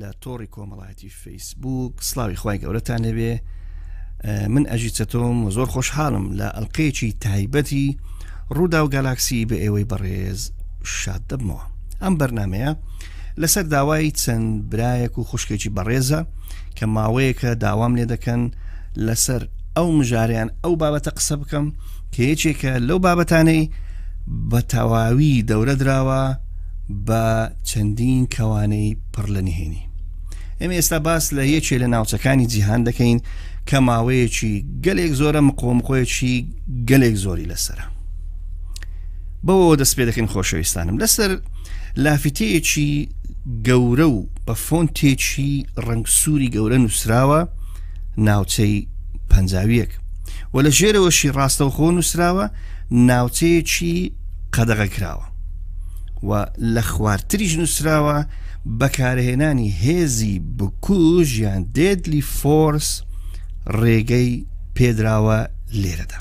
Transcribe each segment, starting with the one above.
لە تۆڕی کۆمەڵایەتی فەیسبووک سلاوی خی گەورەتان لەبێ من ئەژی چەتۆم و زۆر خۆشحاڵم لە ئەلقەیەکی تایبەتی ڕوودا و گالاکسی بە ئێوەی بەڕێز شاد دەبمەوە ئەم بەرنمەیە لەسەر داوای چەند برایەک و خوشکێکی بەڕێزە کە ماوەیەکە داوام لێ دەکەن لەسەر ئەو مژاریان ئەو بابەتە قسە بکەم کە یەکێکە لەو بابەتانەی بە تەواوی دەورە دراوە بە چەندین کەوانەی پڕ لە نهێنی ئێمە ئێستا باس لە یەکێ لە ناوچەکانی جیهان دەکەین کە ماوەیەکی گەلێک زۆرە مقۆمقۆیەکی گەلێک زۆری لەسرە بەوەوە دەست پێ دەکەین خۆشەویستانم لەسەر لافیتەیەکی گەورە و بە فۆنتێکی ڕنگ سووری گەورە نووسراوە ناوچەی پەنجاویەک و لە ژێرەوەشی ڕاستەوخۆ نووسراوە ناوچەیەکی قەدەغە کراوە و لە خوارتریش نووسراوە بەکارهێنانی هێزی بکوژ یان دێدلی فۆرس ڕێگەی پێدراوە لێرەدا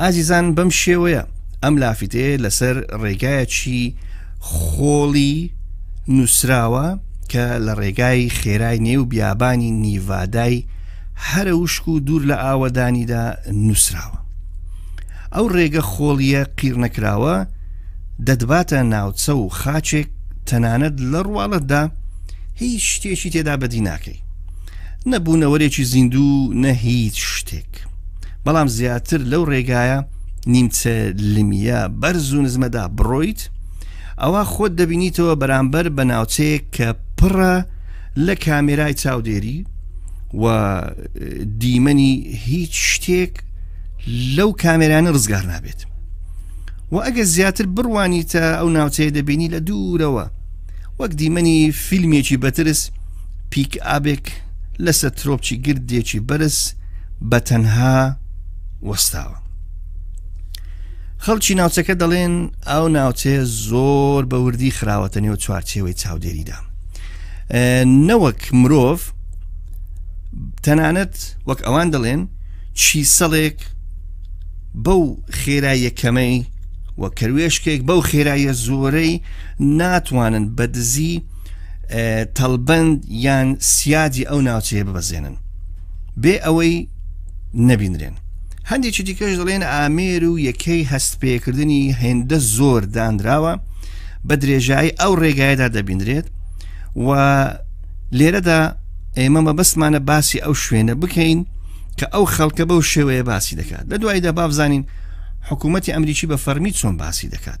ئازیزان بەم شێوەیە ئەم لافیتەیە لەسەر ڕێگایەکی خۆڵی نووسراوە کە لە ڕێگای خێرای نێو بیابانی نیڤادای هەرە وشک و دوور لە ئاوەدانیدا نووسراوە ئەو ڕێگە خۆڵیە قیرنەکراوە دەدباتە ناوچە و خاچێک تەنانەت لە ڕواڵەتدا هیچ شتێکی تێدا بەدی ناکەی نەبوونەوەرێکی زیندوو نە هیچ شتێک بەرزایەک بەڵام زیاتر لەو ڕێگایە نیمچە لمیە بەرز و نزمەدا بڕۆیت ئەوە خۆت دەبینیتەوە بەرامبەر بە ناوچەیەک کە پڕە لە کامێرای چاودێری و دیمەنی هیچ شتێک لەو کامێرانە ڕزگار نابێت و ئەگە زیاتر بڕوانیتە ئەو ناوچەیە دەبینی لە دوورەوە وەک دیمەنی فیلمێکی بەترس پیک ئابێک لەسەر ترۆپچی گردێکی بەرز بە تەنها وەستاوە خەڵکی ناوچەکە دەڵێن ئەو ناوچەیە زۆر بە وردی خراوەتە نێو چوارچێوەی چاودێریدا نەوەک مرۆڤ تەنانەت وەک ئەوان دەڵێن چی سەڵێک بەو خێرا یەکەمەی وە کەروێشکێک بەو خێرایە زۆرەی ناتوانن بە دزی تەلبند یان سیادی ئەو ناوچەیە ببەزێنن بێ ئەوەی نەبینرێن هەندێکی دیکەش دەڵێن ئامێر و یەکەی هەست پێکردنی هێندە زۆر دانراوە بە درێژایی ئەو ڕێگایدا دەبینرێت و لێرەدا ئێمە مەبەستمانە باسی ئەو شوێنە بکەین کە ئەو خەڵکە بەو شێوەیە باسی دەکات لە دواییدا بابزانین حکوومەتتی ئەمریکی بە فەرمی چۆن باسی دەکات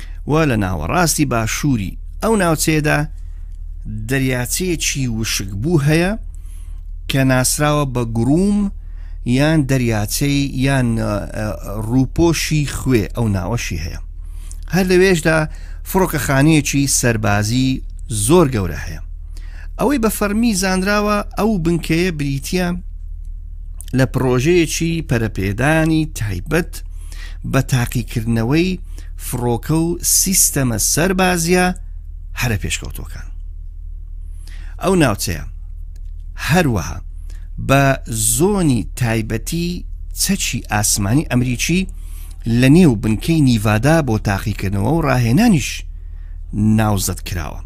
و لە ناوەڕاستی باشووری ئەو ناوچەیەدا دەریاچەیەکی وشکبوو هەیە کە ناسراوە بە گروم یان دەریاچەی یان ڕووپۆشی خوێ ئەو ناوەشی هەیە هەر لەوێشدا فڕۆکە خانەیەکی سەربازی زۆر گەورە هەیە ئەوەی بە فەرمی زانراوە ئەو بنکەیە بریتە لە پرۆژەیەکی پەرەپێدانی تایبەت بە تاقیکردنەوەی فڕۆکە و سیستەمە سەربازیە هەرە پێشکەوتوەکان ئەو ناوچەیە هەروەها بە زۆنی تایبەتی چەچی ئاسمانی ئەمریکی لە نێو بنکەی نیڤادا بۆ تاقیکردنەوە و ڕاهێنانیش ناوزەد کراوە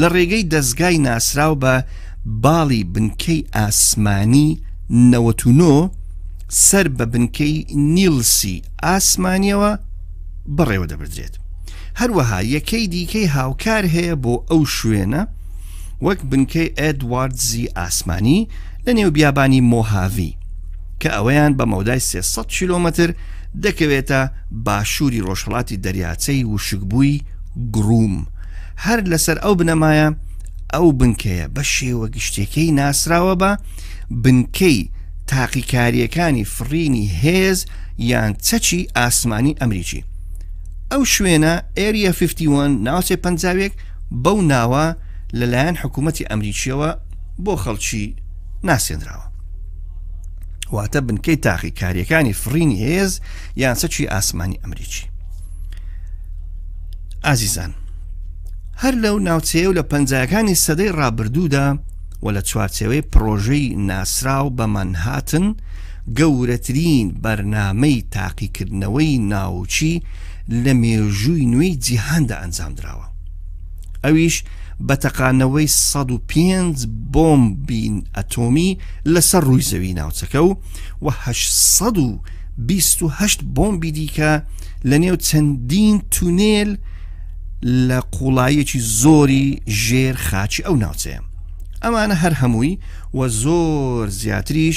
لە ڕێگەی دەستگای ناسراو بە باڵی بنکەی ئاسمانی 99 سەر بە بنکەی نیلسی ئاسمانییەوە بەڕێوە دەبردرێت. هەروەها یەکەی دیکەی هاوکار هەیە بۆ ئەو شوێنە وەک بنکەی ئێدواردزی ئاسمانی لە نێو بیابانی مۆهاڤی کە ئەوەیان بە مەودای 300 کیلۆمەتر دەکەوێتە باشووری ڕۆژهەڵاتی دەریاچەی وشکبووی گڕوم هەر لەسەر ئەو بنەمایە ئەو بنکەیە بە شێوە گشتەکەی ناسراوە بە بنکەی تاقیکاریەکانی فڕینی هێز یان چەکی ئاسمانی ئەمریکی ئەو شوێنە ئێریە 51 ناوچەی پەنجاوێک بەو ناوە لەلایەن حکوومەتتی ئەمریکیەوە بۆ خەڵکی ناسێنراوە واتە بنکەی تاقیکاریەکانی فڕینی هێز یان سەچی ئاسمانی ئەمریکی ئازیزان هەر لەو ناوچەیە و لە پەنجاکانی سەدەی ڕابردوودا و لە چوارچەوەی پرۆژەی ناسراو بە مەنهاتن گەورەترین بەرنامەی تاقیکردنەوەی ناوکی لە مێژووی نوێی جیهاندا ئەنجامدراوە، ئەویش بە تەقاندنەوەی سەد و پێنج بۆمبی ئەتۆمی لەسەر ڕووی زەوی ناوچەکە و و هەشت سەد و بیست و هەشت بۆمبی دیکە لە نێو چەندین تونێل لە قوڵایەکی زۆری ژێر خاچی ئەو ناوچەیە ئەمانە هەر هەمووی و زۆر زیاتریش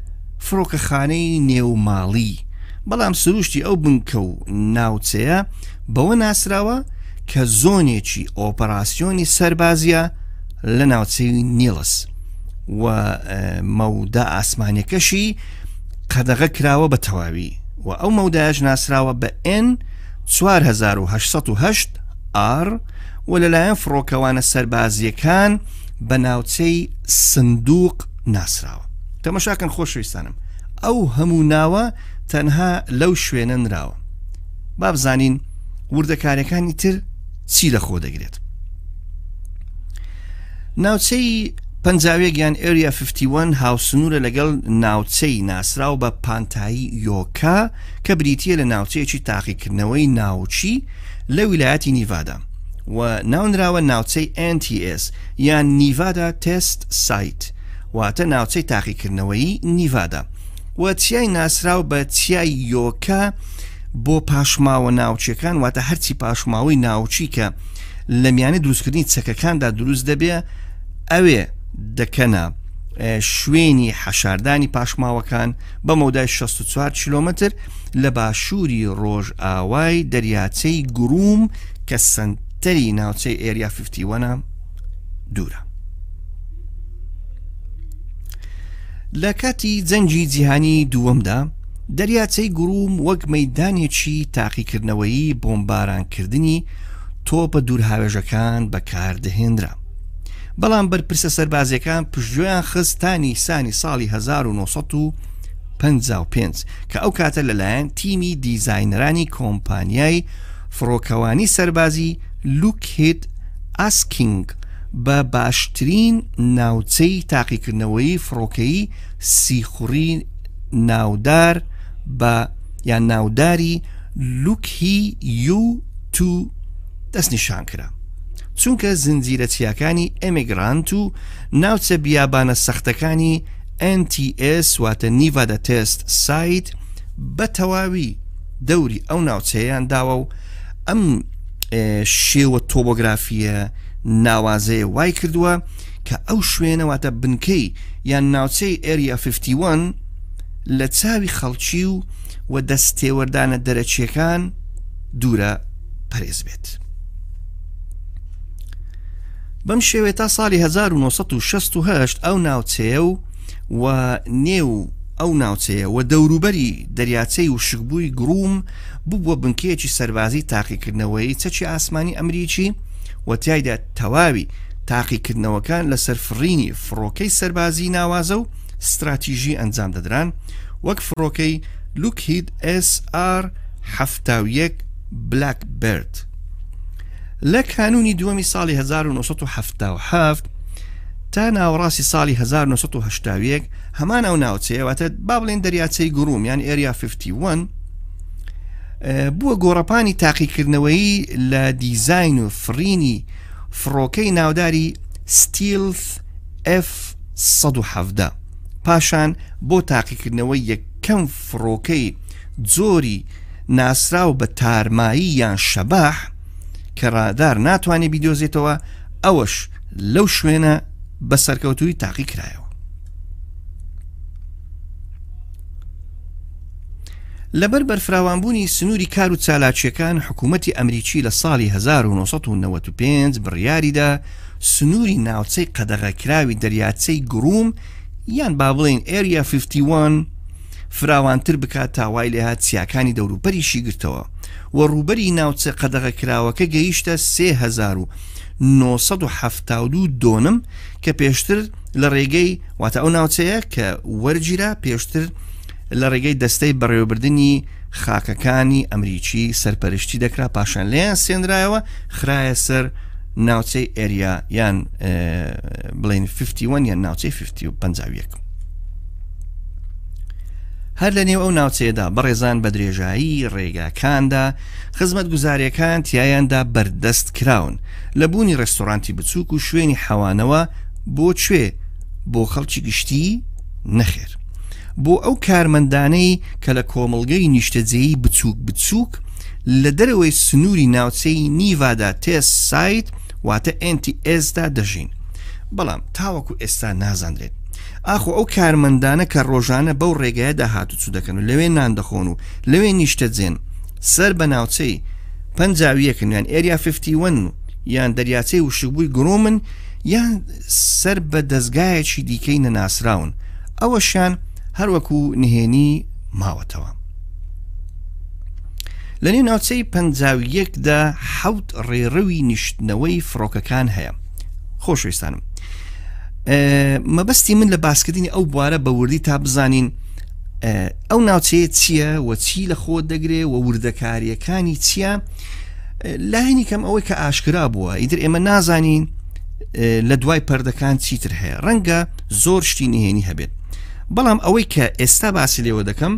فڕۆکەخانەی نێو ماڵی بەڵام سروشتی ئەو بنکە و ناوچەیە بەوە ناسراوە کە زۆنێکی ئۆپەراسیۆنی سەربازیە لە ناوچەی نیڵس و مەودا ئاسمانەکەشی قەدەغە کراوە بە تەواوی و ئەو مەوداش ناسراوە بە N 1970 R و لەلایەن فڕۆکەوانە سەربازیەکان بە ناوچەی سندوق ناسراوە تەمەشاکەن خۆشویستانم ئەو هەموو ناوە تەنها لەو شوێنە نراوە بابزانین وردەکارەکانی تر چی لە خۆ دەگرێت ناوچەی پەنجاوێکیان ئەریا 51 هاوسنوورە لەگەڵ ناوچەی ناسراو بە پانتایی یۆکا کە بریتە لە ناوچەیەکی تاقیکردنەوەی ناوچی لە ویلایەتی نیڤادا و ناونراوە ناوچەی NTS یان نیڤادا تێست سایت واتە ناوچەی تاقیکردنەوەی نیڤادا و چیای ناسراو بە چیای یۆکە بۆ پاشماوە ناوچەکان واتە هەرچی پاشماوەی ناوچی کە لە میانە دروستکردنی چەکەکاندا دروست دەبێ ئەوێ دەکەنە شوێنی حەشاردانی پاشماوەکان بە مەودای 64 کیلومتر لە باشووری ڕۆژ ئاوای دەریاچەی گروم کە سنت تری ناوچەی ئێریا 51 دوورە لە کاتی جەنگی جیهانی دووەمدا دەریاچەی گروم وەک مەدانێکی تاقیکردنەوەیی بۆمبارانکردنی تۆپە دوورهاوێژەکان بەکاردەهێنرا بەڵام بەرپرسە سەربازیەکان پشتگویان خستانی سانی ساڵی 1955 کە ئەو کاتە لەلایەن تیمی دیزینرانی کۆمپانیای فڕۆکەوانی سەربازی لوکهید ئاسکینگ بە باشترین ناوچەی تاقیکردنەوەی فڕۆکەیی سیخوڕی ناودار بە یان ناوداری لوکهی یو تو دەستنیشان کرا چونکە زنجیرە چیاکانی ئەمیگرانت و ناوچە بیابانە سەختەکانی NTS واتە نیڤادە تست سایت بە تەواوی دەوری ئەو ناوچەیەیان داوە و ئەم شێوە تۆبۆگرافیە ناوازەیە وای کردووە کە ئەو شوێنەواتە بنکەی یان ناوچەی ئەریا 51 لە چاوی خەڵکی و و دەستێوەردانە دەرەچیەکان دوورە پەرێز بێت. بەم شێوێ تا ساڵی 1960 ئەو ناوچەیە و و نێو ئەو ناوچەیە و دەوروبەری دەریاچەی وشکبووی گروم ببووە بنکەیەکی سەربازی تاقیکردنەوەی چەکی ئاسمانی ئەمریکی و تایدا تەواوی تاقیکردنەوەکان لە سەرفڕینی فڕۆکەی سەربازی ناوازە و ستراتیژی ئەنجام دەدران وەک فڕۆکەی لوکهید SR 71 بلاک برد لە کانونی دووەمی ساڵی 1970 تا ناوەڕاستی ساڵی 1970 هەمان ئەو ناوچەیەواتە با بڵێن دەریاچەی گوڕوم یان ئەریا 51 بووە گۆڕەپانی تاقیکردنەوەی لە دیزین و فرینی فڕۆکەی ناوداری ستیلف F117 پاشان بۆ تاقیکردنەوەی یەکەم فڕۆکەی جۆری ناسراو بە تارمایی یان شەباح کە ڕادار ناتوانێت بیدۆزێتەوە ئەوەش لەو شوێنە بە سەرکەوتوی تاقی کرایەوە لەبەر بەرفراوانبوونی سنووری کار و چالاکیەکان حکوومەتتی ئەمریکی لە ساڵی 1995 بڕیاریدا سنووری ناوچەی قەدەغەکراوی دەریاچەی گروم یان با بڵێین ئێریا 51 فراوانتر بکات تا وای لێهات چیاکانی دەوروبەریشی گرتەوە و ڕووبەری ناوچە قەدەغە کراوەکە گەیشتە 3972 دۆنم کە پێشتر لە ڕێگەی واتە ئەو ناوچەیە کە وەرگیرا پێشتر لە ڕێگەی دەستەی بەڕێوەبردنی خاکەکانی ئەمریکی سەرپەرشتی دەکرا پاشان لێیان سێنرایەوە خراە سەر ناوچەی ئەریا یان بڵین 51 یان ناوچەی 50 هەر لە نێو ئەو ناوچەیەدا بەڕێزان بە درێژایی ڕێگاکاندا خزمەت گوزارەکان تایاندا بەردەست کراون لە بوونی ڕێستۆرانتی بچووک و شوێنی حەوانەوە بۆ کوێ بۆ خەڵکی گشتی نەخێر بۆ ئەو کارمەندانەی کە لە کۆمەڵگەی نیشتەجێی بچووک بچووک لە دەرەوەی سنووری ناوچەی نیڤادا تێس سایت واتە ئەنتی ئێزدا دەژین بەڵام تاوەکو ئێستا نازاندرێت ئاخۆ ئەو کارمەندانە کە ڕۆژانە بەو ڕێگایەدا هاتوچوو دەکەن و لەوێ نان دەخۆن و لەوێ نیشتەجێن سەر بە ناوچەی پەنجاویەکن یان ئێریا 51 یان دەریاچەی وشکبووی گرۆمن یان سەر بە دەستگایەکی دیکەی نەناسراون ئەوەشیان هەروەکو نهێنی ماوەتەوە لەنێ ناوچەی پەنجاویەکدا حەوت ڕێڕەوی نیشتنەوەی فڕۆکەکان هەیە خۆشویستانم مەبەستی من لە باسکردنی ئەو بوارە بە وردی تا بزانین ئەو ناوچەیە چییە و چی لە خۆ دەگرێ و وردەکاریەکانی چییە؟ لایەنی کەم ئەوەی کە ئاشکرا بووە ئیتر ئێمە نازانین لە دوای پەردەکان چیتر هەیە ڕەنگە زۆر شتی نهێنی هەبێت بەڵام ئەوەی کە ئێستا باسی لێوە دەکەم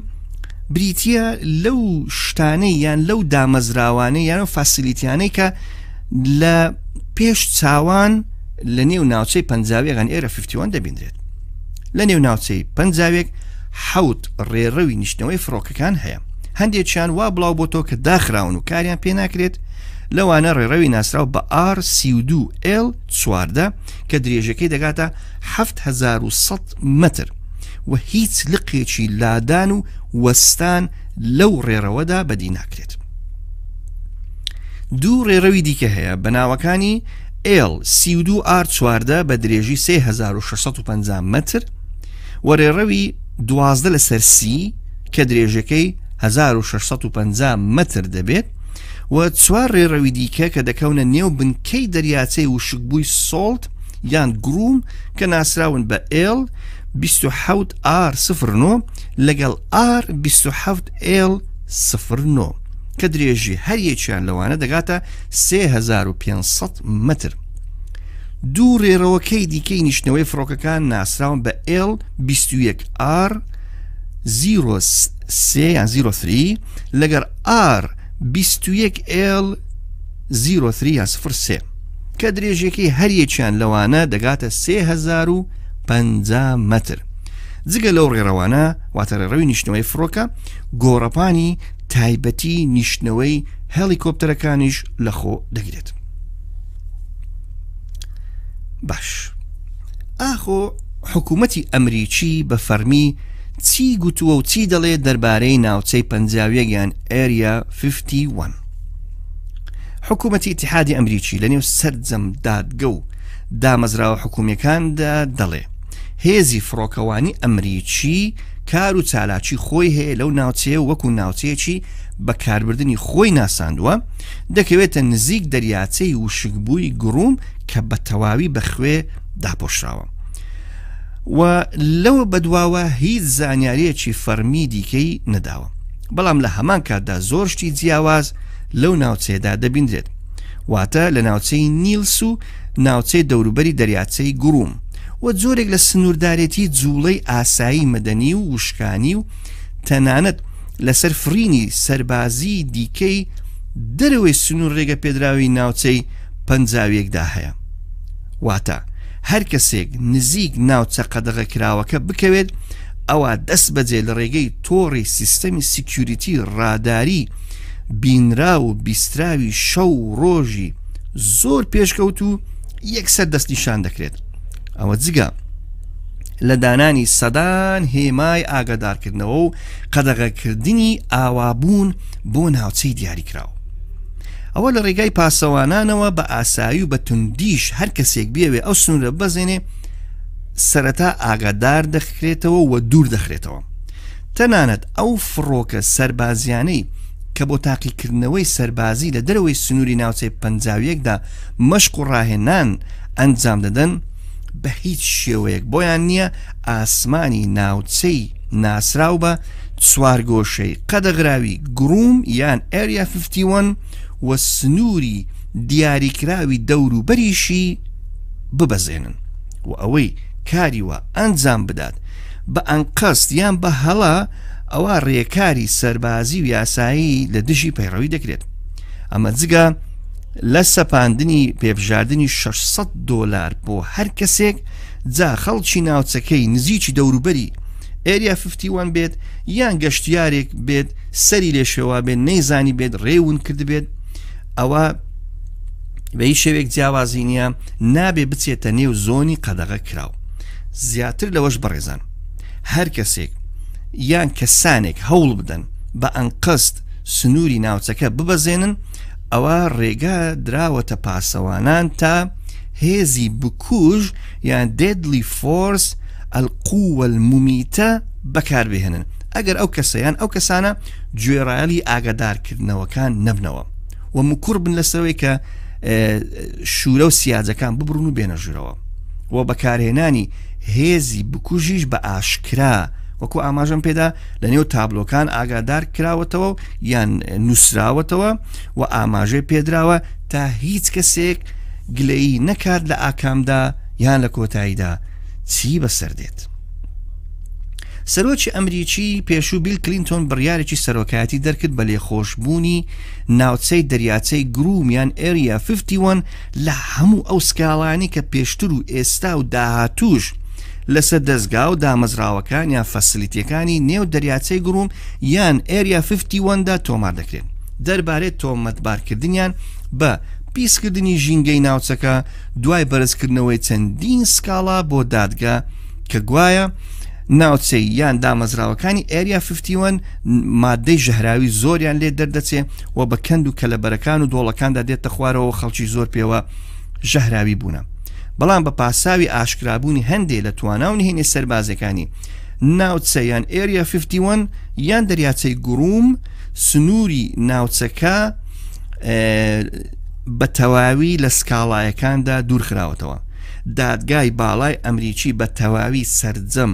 بریتە لەو شتانەی یان لەو دامەزراوانەی یان فاسیلیتیانەی کە لە پێش چاوان لە نێو ناوچەی پنجاوێگان ئێرە 51 دەبینرێت لە نێو ناوچەی پنجاوێک حوت ڕێڕەوی نیشتنەوەی فڕۆکەکان هەیە هەندێکیان وا بڵاو بۆ تۆ کە داخراون و کاریان پێ ناکرێت لەوانە ڕێڕەوی ناسراو بە ئار سی و دوو ئێل چواردە کە درێژەکەی دەگاتە 1970 متر و هیچ لقێکی لادان و وەستان لەو ڕێڕەوەدا بەدی ناکرێت دوو ڕێڕەوی دیکە هەیە بە ناوەکانی ئێل سی و دوو ئار چواردە بە درێژی 3650 متر و ڕێڕەوی دوازدە لەسەر سی کە درێژەکەی 1650 متر دەبێت و چوار ڕێڕەوی دیکە کە دەکەونە نێو بنکەی دەریاچەی وشکبووی سۆڵت یان گروم کە ناسراون بە ئێل 20 ئار سفرۆ لەگەڵ ئار 20 ئێل سفرۆ کە درێژی هەریەکیان لەوانە دەگاتە 3500 متر. دوو ڕێڕەوەکەی دیکەی نیشتنەوەی فڕۆکەکان ناسراون بە ئێل 21 ئار زیرۆ سێ یان زیرۆ لەگەر ئار بیست و یەک ئێڵ زیرۆ سری یان سفر سێ کە درێژەکەی هەریەکیان لەوانە دەگاتە سێ هەزار و پەنجا مەتر جگە لەو ڕێڕەوانە واتەرەڕەوی نیشتنەوەی فڕۆکە گۆڕەپانی تایبەتی نیشتنەوەی هەلیکۆپتەرەکانیش لەخۆ دەگرێت باش ئاخۆ حکوومەتی ئەمریکی بە فەرمی چی گوتووە و چی دەڵێ دەربارەی ناوچەی پەنجاویەگەیان ئەریا 51 حکوومەتی اتحادی ئەمریکی لە نێو سەرجەم دادگە و دامەزراوە حکوومیەکاندا دەڵێ هێزی فڕۆکەوانی ئەمریکی کار و چالاکی خۆی هەیە لەو ناوچەیە وەکو ناوچەیەکی بەکاربردنی خۆی ناساندووە دەکەوێتە نزیک دەریاچەی وشکبووی گڕووم کە بە تەواوی بە خوێ داپۆشراوە و لەوە بەدواوە هیچ زانیارەکی فەرمی دیکەی نەداوە بەڵام لە هەمان کاتدا زۆر شتی جیاواز لەو ناوچەیەدا دەبیندرێت واتە لە ناوچەی نیلس و ناوچەی دەوروبەری دەریاچەی گوڕوم و جۆرێک لە سنووردارێتی جوڵەی ئاسایی مەدەنی و وشکانی و تەنانەت لەسەر فڕینی سەربازی دیکەی دەرەوەی سنوور ڕێگە پێدراوی ناوچەی پەنجاویەکدا هەیە واتە هەر کەسێک نزیک ناوچە قەدەغە کراوەکە بکەوێت ئەوە دەست بەجێ لە ڕێگەی تۆڕی سیستەمی سیکیوریتی ڕاداری بینرا و بیستراوی شەو و ڕۆژی زۆر پێشکەوت و یەکسەر دەستنیشان دەکرێت ئەوە جگە لە دانانی سەدان هێمای ئاگادارکردنەوە و قەدەغەکردنی ئاوابوون بۆ ناوچەی دیاریکراو. ئەوە لە ڕێگای پاسەوانانەوە بە ئاسایی و بە توندیش هەر کەسێک بێوێ ئەو سنوورە بەزێنێ سەرەتا ئاگادار دەخرێتەوە و دوور دەخرێتەوە. تەنانەت ئەو فڕۆکە سەربازیانەی کە بۆ تاقیکردنەوەی سەربازی لە دەرەوەی سنووری ناوچەی پەنجاویەکدا مەشق و ڕاهێنان ئەنجام دەدەن بە هیچ شێوەیەک بۆیان نییە ئاسمانی ناوچەی ناسراو بە چوارگۆشەی قەدەغراوی گروم یان ئەریا 51 و سنووری دیاریکراوی دەوروبەریشی ببەزێنن و ئەوەی کاریوە ئەنجام بدات بە ئەنقەست یان بە هەڵە ئەوە ڕێکاری سەربازی و یاسایی لە دژی پەیڕەوی دەکرێت ئەمە جگە لە سەپاندنی پێبژاردننی 600 دلار بۆ هەر کەسێک جا خەڵکی ناوچەکەی نزیکی دەوروبەری ئەریا 51 بێت یان گەشتیارێک بێت سەری لێشێوا بێت نەیزانی بێت ڕێون کرد بێت ئەوە بەی شێوێک جیاوازی نییە نابێ بچێتە نێو زۆنی قەدەغە کراو زیاتر لەوەش بەڕێزان هەر کەسێک یان کەسانێک هەوڵ بدەن بە ئەنقست سنووری ناوچەکە ببەزێنن ئەوە ڕێگا دراوەتە پاسەوانان تا هێزی بکوژ یان دێدلی فۆرس ئەلقووەل مومیتە بەکاربهێنن ئەگەر ئەو کەسەیان ئەو کەسانە گوێڕایەلی ئاگادارکردنەوەکان نەبنەوە و مکوڕ بن لەسەوەی کە شوورە و سیاجەکان ببڕون و بێنە ژوورەوە و بەکارهێنانی هێزی بکوژیش بە ئاشکرا وەکو ئاماژەم پێدا لە نێو تابلۆکان ئاگادار کراوەتەوە و یان نووسراوەتەوە و ئاماژەی پێدراوە تا هیچ کەسێک گلەیی نەکات لە ئاکامدا یان لە کۆتاییدا چی بەسەر دێت. سەرۆکی ئەمریکی پێشوو بیل کلینتۆن بڕیارێکی سەرۆکایەتی دەرکرد بە لێخۆشببوونی ناوچەی دەریاچەی گرومیان ئەریا 51 لە هەموو ئەو سکاڵانەی کە پێشتر و ئێستا و داهاتووش لەسەر دەزگا و دامەزراوەکان یان فەسلیتیەکانی نێو دەریاچەی گڕوم یان ئێریا ففتی وەن دا تۆمار دەکرێن دەربارەی تۆمەتبارکردنیان بە پیسکردنی ژینگەی ناوچەکە دوای بەرزکردنەوەی چەندین سکاڵا بۆ دادگا کە گوایە ناوچەی یان دامەزراوەکانی ئەریا 51 مادەی ژەهراوی زۆریان لێ دەردەچێ و بە کەند و کەلەبەرەکان و دۆڵەکاندا دێتە خوارەوە خەڵکی زۆر پێوە ژەهراوی بوونە بەڵام بە پاساوی ئاشکرابوونی هەندێ لە توانا و نهێنی سەربازەکانی ناوچە یان ئێریا 51 یان دەریاچەی گوڕوم سنووری ناوچەکە بە تەواوی لە سکاڵایەکاندا دوورخراوەتەوە دادگای باڵای ئەمریکی بە تەواوی سرجەم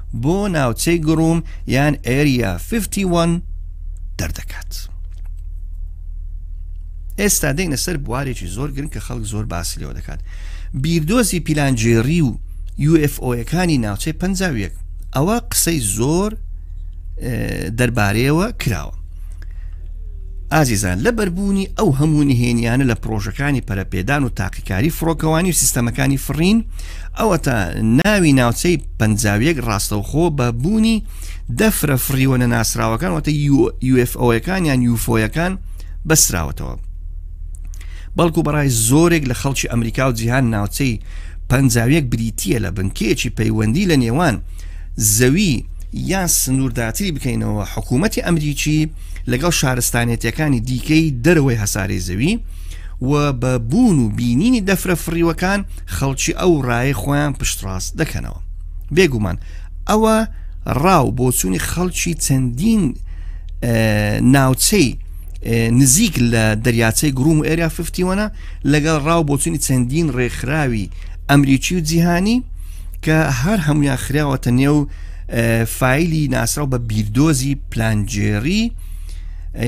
بۆ ناوچەی گڕوم یان ئەریا 51 دەردەکات. ئێستا دەینە سەر بوارێکی زۆر گرنگ کە خەڵک زۆر باسی لەوە دەکات بیردۆزی پیلانجێری و UFOەکانی ناوچەی پەنجاویەک ئەوە قسەی زۆر دەربارەیەوە کراوە ئازیزان لە بەربوونی ئەو هەموو نهێنیانە لە پرۆژەکانی پەرەپێدان و تاقیکاری فڕۆکەوانی و سیستەمەکانی فڕین ئەوەتا ناوی ناوچەی پەنجا و یەک ڕاستەوخۆ بە بوونی دە فرە فڕیوەنە ناسراوەکان واتە UFO-ەکان یان یوفۆیەکان بەستراوەتەوە بەڵکو بەڕای زۆرێک لە خەڵکی ئەمریکا و جیهان ناوچەی پەنجاویەک بریتە لە بنکەیەکی پەیوەندی لە نێوان زەوی یان سنوورداتری بکەینەوە حکوومەتتی ئەمریکی لەگەڵ شارستانێتەکانی دیکەی دەرەوەی هەسارەی زەوی و بە بوون و بینینی دەفرە فڕیوەکان خەڵکی ئەو ڕایە خۆیان پشتڕاست دەکەنەوە بێگومان ئەوە ڕاو بۆچوونی خەڵکی چەندین ناوچەی نزیک لە دەریاچەی گروم و ئێریا ففتیوەە لەگەڵ ڕاو بۆچوونی چەندین ڕێکخراوی ئەمریکی و جیهانی کە هەر هەمویان خراوەتە نێو فیلی ناسراو بە بیردۆزی پلانجێری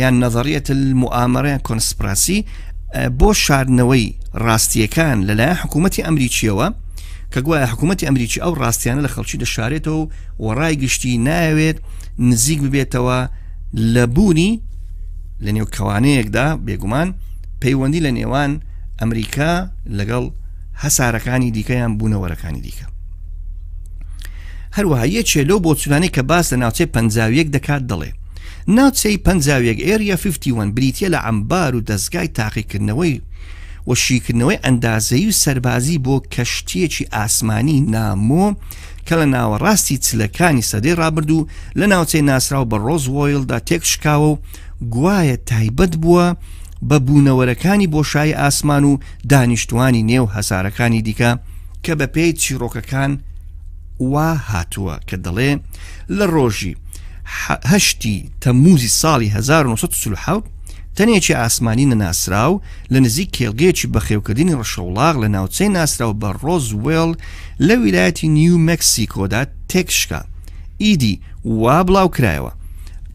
یان نەظریەت المؤامرەیان کۆنسپراسی بۆ شاردنەوەی ڕاستیەکان لەلایەن حکوومەتتی ئەمریکیەوە کە گوایە حکوومەتتی ئەمریکی ئەو ڕاستیانە لە خەڵکی دەشارێتەوە و ڕای گشتی ناوێت نزیک ببێتەوە لە بوونی لە نێو کەوانەیەکدا بێگومان پەیوەندی لە نێوان ئەمریکا لەگەڵ هەسارەکانی دیکەیان بوونەوەرەکانی دیکە هەروەها یەکێ لەو بۆچونانەی کە باس لە ناوچەی پەنجاویەک دەکات دەڵێ ناوچەی پەنجاویەک ئێریا 51 بریتە لە ئەمبار و دەستگای تاقیکردنەوەی و شیکردنەوەی ئەندازەی و سەربازی بۆ کەشتیەکی ئاسمانی نامۆ کە لە ناوەڕاستی چلەکانی سەدەی ڕابردوو لە ناوچەی ناسراو بە ڕۆز وۆیلدا تێک شکاوە و گوایە تایبەت بووە بە بوونەوەرەکانی بۆشایی ئاسمان و دانیشتوانی نێو هەزارەکانی دیکە کە بە پێی چیڕۆکەکان وا هاتووە کە دەڵێ لە ڕۆژی هەشتی تەموزی ساڵی 1940 تەنێکی ئاسمانی نەناسراو لە نزیک کێڵگەیەکی بەخێوکردنی ڕەشەوڵاغ لە ناوچەی ناسراو بە ڕۆزوێڵ لە ویلایەتی نیو مەکسیکۆدا تێکشکا ئیدی وا بڵاو کرایەوە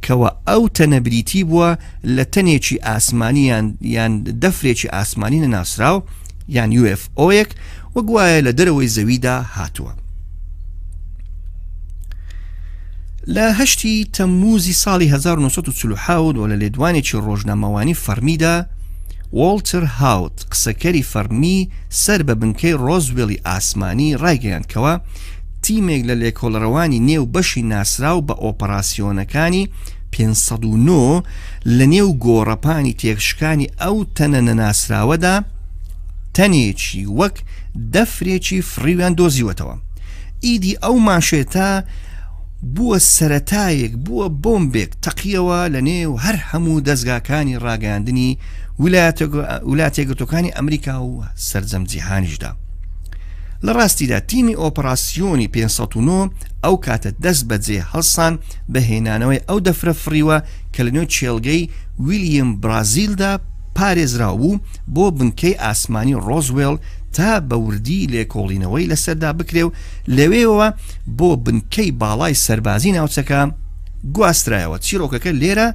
کەوە ئەو تەنەبریتی بووە لە تەنێکی ئاسمانی یان یان دەفرێکی ئاسمانی نەناسراو یان UFO یەک وە گوایە لە دەرەوەی زەویدا هاتووە لە هەشتی تەمموزی ساڵی 1940 و لە لێدوانێکی ڕۆژنامەوانی فەرمیدا وۆلتر هاوت قسەکەری فەرمی سەر بە بنکەی ڕۆزوێڵی ئاسمانی ڕایگەیاندکەوە تیمێک لە لێکۆڵەرەوانی نێو بەشی ناسراو بە ئۆپەراسیۆنەکانی پێنج سەد و نۆ لە نێو گۆڕەپانی تێکشکانی ئەو تەنە نەناسراوەدا تەنێکی وەک دەفرێکی فڕیویان دۆزیوەتەوە ئیدی ئەو ماشێتە بووە سەتایەک بووە بۆمبێک تەقیەوە لە نێو هەر هەموو دەستگاکانی ڕاگەاندنی ویلاتێگرتوەکانی ئەمریکا و سرجەم جیهانیشدا لە ڕاستیدا تیمی ئۆپەراسسیۆنی 509 ئەو کاتە دەست بەجێ هەڵسان بە هێنانەوەی ئەو دەفرە فڕیوە کە لە نێو چێلگەی ویلیام برازیلدا پارێزراو بوو بۆ بنکەی ئاسمانی ڕۆزوێڵ تا بە وردی لێکۆڵینەوەی لەسەردا بکرێ و لەوێەوە بۆ بنکەی باڵای سەربازی ناوچەکە گواسترایەوە چیرۆکەکە لێرە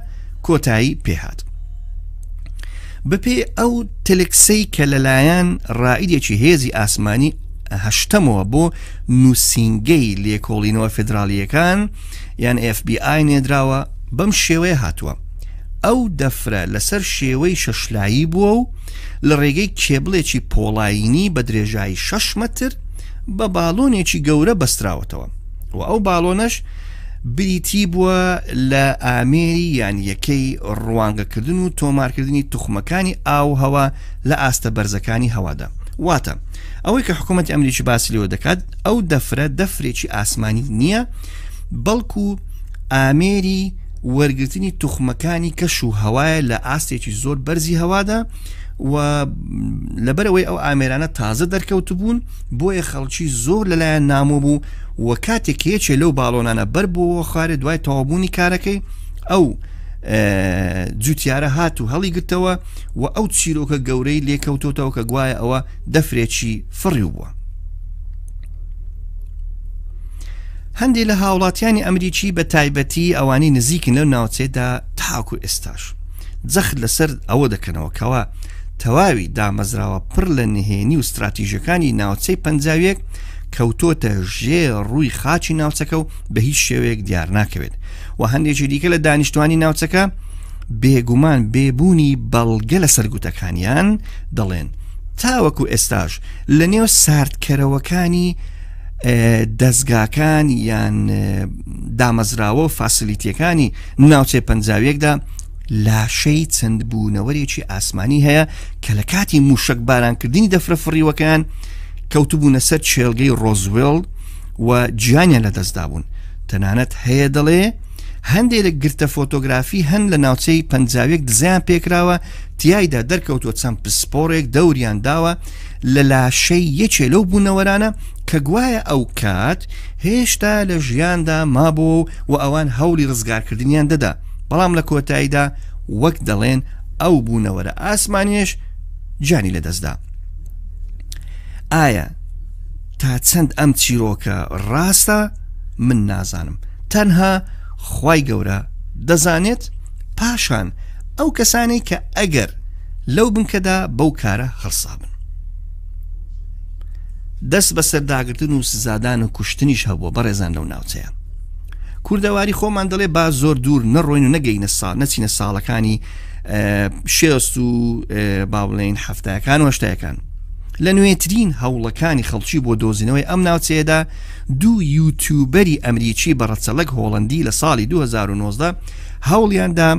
کۆتایی پێهات. بەپێ ئەو تەلکسەی کە لەلایەن ڕائیدێکی هێزی ئاسمانی هەشتەمەوە بۆ نووسینگەی لێکۆڵینەوە فیدراڵییەکان یان FBI نێدراوە بەم شێوەیە هاتووە ئەو دەفرە لەسەر شێوەی شەشلایی بووە و لە ڕێگەی کێبڵێکی پۆڵایینی بە درێژایی 6 مەتر بە باڵۆنێکی گەورە بەستراوەتەوە و ئەو باڵۆنەش بریتی بووە لە ئامێری یان یەکەی ڕوانگەکردن و تۆمارکردنی توخمەکانی ئاو هەوا لە ئاستە بەرزەکانی هەوادا واتە ئەوەی کە حکوومەتی ئەمریکی باسی لێوە دەکات ئەو دەفرە دەفرێکی ئاسمانی نییە بەڵکو ئامێری وەرگرتنی توخمەکانی کەش و هەوایە لە ئاستێکی زۆر بەرزی هەوادا و لەبەرەوەی ئەو ئامێرانە تازە دەرکەوت بوون بۆیە خەڵکی زۆر لەلایەن نامۆ بوو و کاتێک کێچێ لەو باڵۆنانە بەر بۆەوە خوارێ دوای تەوابوونی کارەکەی ئەو جوتیارە هات و هەڵی گرتەوە و ئەو چیرۆکە گەورەی لێکەوتۆتەوە کە گوایە ئەوە دەفرێکی فڕیو بووە هەندێک لە هاوڵاتیانی ئەمریکی بە تایبەتی ئەوانی نزیکن لەو ناوچێدا تاکو ئێستاش جەخت لەسەر ئەوە دەکەنەوە کەەوە تەواوی دامەزراوە پڕ لە نهێنی و استراتیژەکانی ناوچەی پەنجاویەک کەوتۆتە ژێ ڕووی خاچی ناوچەکە و بە هیچ شێوەیەک دیار ناکەوێت و هەندێکی دیکە لە دانیشتوانی ناوچەکە بێگومان بێبوونی بەڵگە لە سەرگوتەکانیان دەڵێن تاوەکو ئێستاش لە نێو ساردکەرەوەکانی دەستگاکان یان دامەزراوە و فاسلیتیەکانی ناوچەی پەنجاویەکدا لاشەی چەند بوونەوەرێکی ئاسمانی هەیە کە لە کاتی موشک بارانکردنی دەفرە فڕیوەکان کەوتبوونە سەر چێلگەی ڕۆزوێڵ و گیانیان لەدەستدابوون، تەنانەت هەیە دەڵێ هەندێک لە گرتە فۆتۆگرافی هەن لە ناوچەی پەنجاوێک دزیان پێکراوە تایدا دەرکەوتووە چەند پسپۆڕێک دەوریان داوە لە لاشەی یەکێ لەو بوونەوەرانە کە گوایە ئەو کات هێشتا لە ژیاندا مابوو و ئەوان هەوڵی ڕزگارکردنیان دەدا بەڵام لە کۆتاییدا وەک دەڵێن ئەو بوونەوەرە ئاسمانیش جانی لەدەستدا ئایا تا چەند ئەم چیرۆکە ڕاستە من نازانم تەنها خوای گەورە دەزانێت پاشان ئەو کەسانەی کە ئەگەر لەو بنکەدا بەو کارە هەڵسابن دەست بە سەرداگرتن و سزادان و کوشتنیش هەبووە بەڕێزان لەو ناوچەیە کوردەواری خۆمان دەڵێ با زۆر دوور نەڕۆین و نەگەینە ساڵ نەچینە ساڵەکانی شێست و با بڵێن هەفتەکان و هەشتەکان لە نوێترین هەوڵەکانی خەڵکی بۆ دۆزینەوەی ئەم ناوچەیەدا دوو یوتوبەری ئەمریکی بە ڕەچەڵک هۆڵندی لە ساڵی 2019 هەوڵیاندا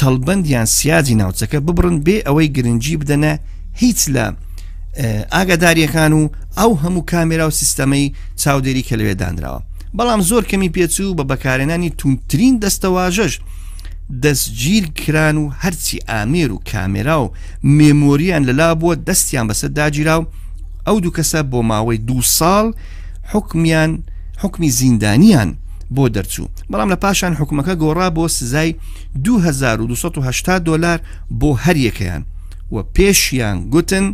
تەلبندیان سیاجی ناوچەکە ببڕن بێ ئەوەی گرنگجی بدەنە هیچ لە ئاگاداریەکان و ئەو هەموو کامێرا و سیستەمەی چاودێری کە لەوێ دانراوە بەڵام زۆر کەمی پێچوو بە بەکارێنانی تونترین دەستەواژەش دەستگیر کران و هەرچی ئامێر و کامێرا و مێمۆریان لەلا بووە دەستیان بەسەر داگیرا و ئەو دوو کەسە بۆ ماوەی دوو ساڵ حکمیان حکمی زیندانیان بۆ دەرچوو بەڵام لە پاشان حکومەکە گۆڕا بۆ سزای 2280 دلار بۆ هەریەکەیان و پێشیان گوتن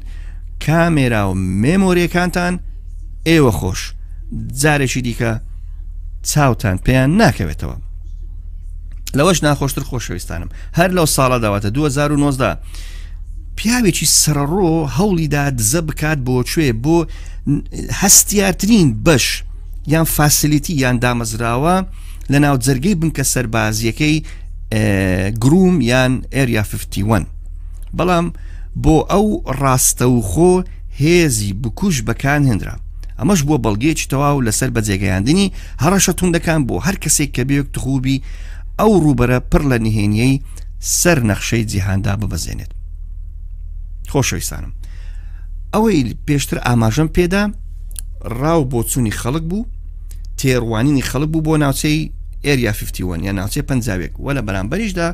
کامێرا و مێمۆریەکانتان ئێوە خۆش جارێکی دیکە چاوتان پێیان ناکەوێتەوە لەوەش ناخۆشتر خۆشەویستانم هەر لەو ساڵەدا واتە 2019 پیاوێکی سەرڕۆ هەوڵیدا دزە بکات بۆ کوێ بۆ هەستیارترین بەش یان فاسیلیتی یان دامەزراوە لە ناو جەرگەی بنکە سەربازیەکەی گروم یان ئەریا 51 بەڵام بۆ ئەو ڕاستە و خۆ هێزی بکوش بەکان هێنرا ئەمەش بۆ بەڵگەیەکی تەواو لەسەر بەجێگەیاندنی هەڕەشە توندەکان بۆ هەر کەسێک کە بێک تخوبی ئەو ڕووبەرە پڕ لە نهێنیەی سەر نەخشەی جیهاندا ببەزێنێت خۆشەویستانم ئەوەی پێشتر ئاماژەم پێدا ڕاو بۆچوونی خەڵک بوو تێڕوانینی خەڵک بوو بۆ ناوچەی ئێریا 51 یا ناوچەی پنجاوێک وە لە بەرامبەریشدا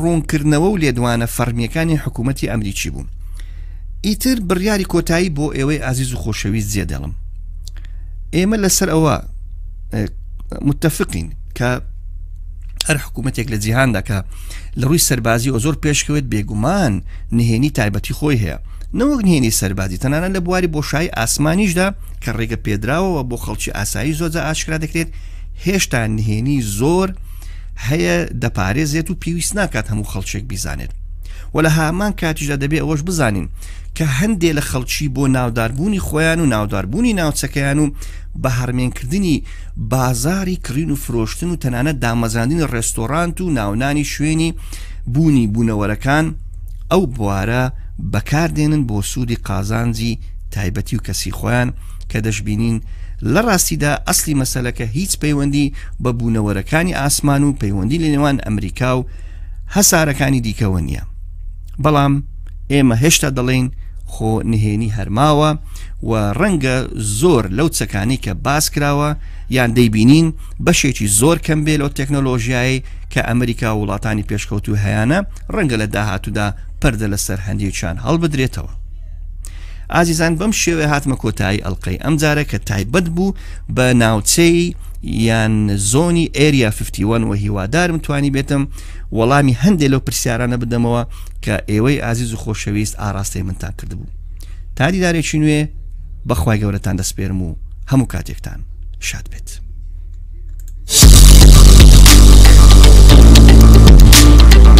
ڕوونکردنەوە و لێدوانە فەرمیەکانی حکوومەتتی ئەمریکی بوو ئیتر بڕیاری کۆتایی بۆ ئێوەی ئازیز و خۆشەویست جێ دەڵم ئێمە لەسەر ئەوە متتەفقین کە هەر حکوومەتێک لە جیهاندا کە لە ڕووی سەربازیەوە زۆر پێشکەوێت بێگومان نهێنی تایبەتی خۆی هەیە نەوەک نهێنی سەربازی تەنانە لە بواری بۆشایی ئاسمانیشدا کە ڕێگە پێدراوەوە بۆ خەڵکی ئاسایی زۆجە ئاشکرا دەکرێت هێشتا نهێنی زۆر هەیە دەپارێزێت و پێویست ناکات هەموو خەڵچێک بیزانێت و لە هامان کاتیشدا دەبێت ئەوەش بزانین کە هەندێک لە خەڵکی بۆ ناوداربوونی خۆیان و ناوداربوونی ناوچەکەیان و بە هەرمێنکردنی بازاڕی کڕین و فرۆشتن و تەنانەت دامەزراندنی ڕێستۆرانت و ناونانی شوێنی بوونی بوونەوەرەکان ئەو بوارە بەکاردێنن بۆ سوودی قازانجی تایبەتی و کەسی خۆیان کە دەشبینین لە ڕاستیدا ئەسلی مەسەلەکە هیچ پەیوەندی بە بوونەوەرەکانی ئاسمان و پەیوەندی لە نێوان ئەمریکا و هەسارەکانی دیکەوە نییە. بەڵام ئێمە هێشتا دەڵێین خۆ نهێنی هەرماوە و ڕەنگە زۆر لەو چەکانی کە باس کراوە یان دەیبینین بەشێکی زۆر کەم بێ لە تەکنۆلۆژیایی کە ئەمریکا و وڵاتانی پێشکەوتو هەیەە ڕەنگە لە داهاتوودا پەردە لەسەر هەندێکیان هەڵبدرێتەوە. ئازیزان بەم شێوێ هاتمە کۆتایی ئەلقەی ئەم جارە کە تایبەت بوو بە ناوچەی یان زۆنی ئێریا 51 و هیوادارم توانی بێتم وەڵامی هەندێ لەو پرسیارانە بدەمەوە کە ئێوەی ئازیز و خۆشەویست ئاراستەی منتان کردبوو تا دیدارێکی نوێ بەخوای گەورەتان دەسپێرم و هەموو کاتێکتان شاد بێت.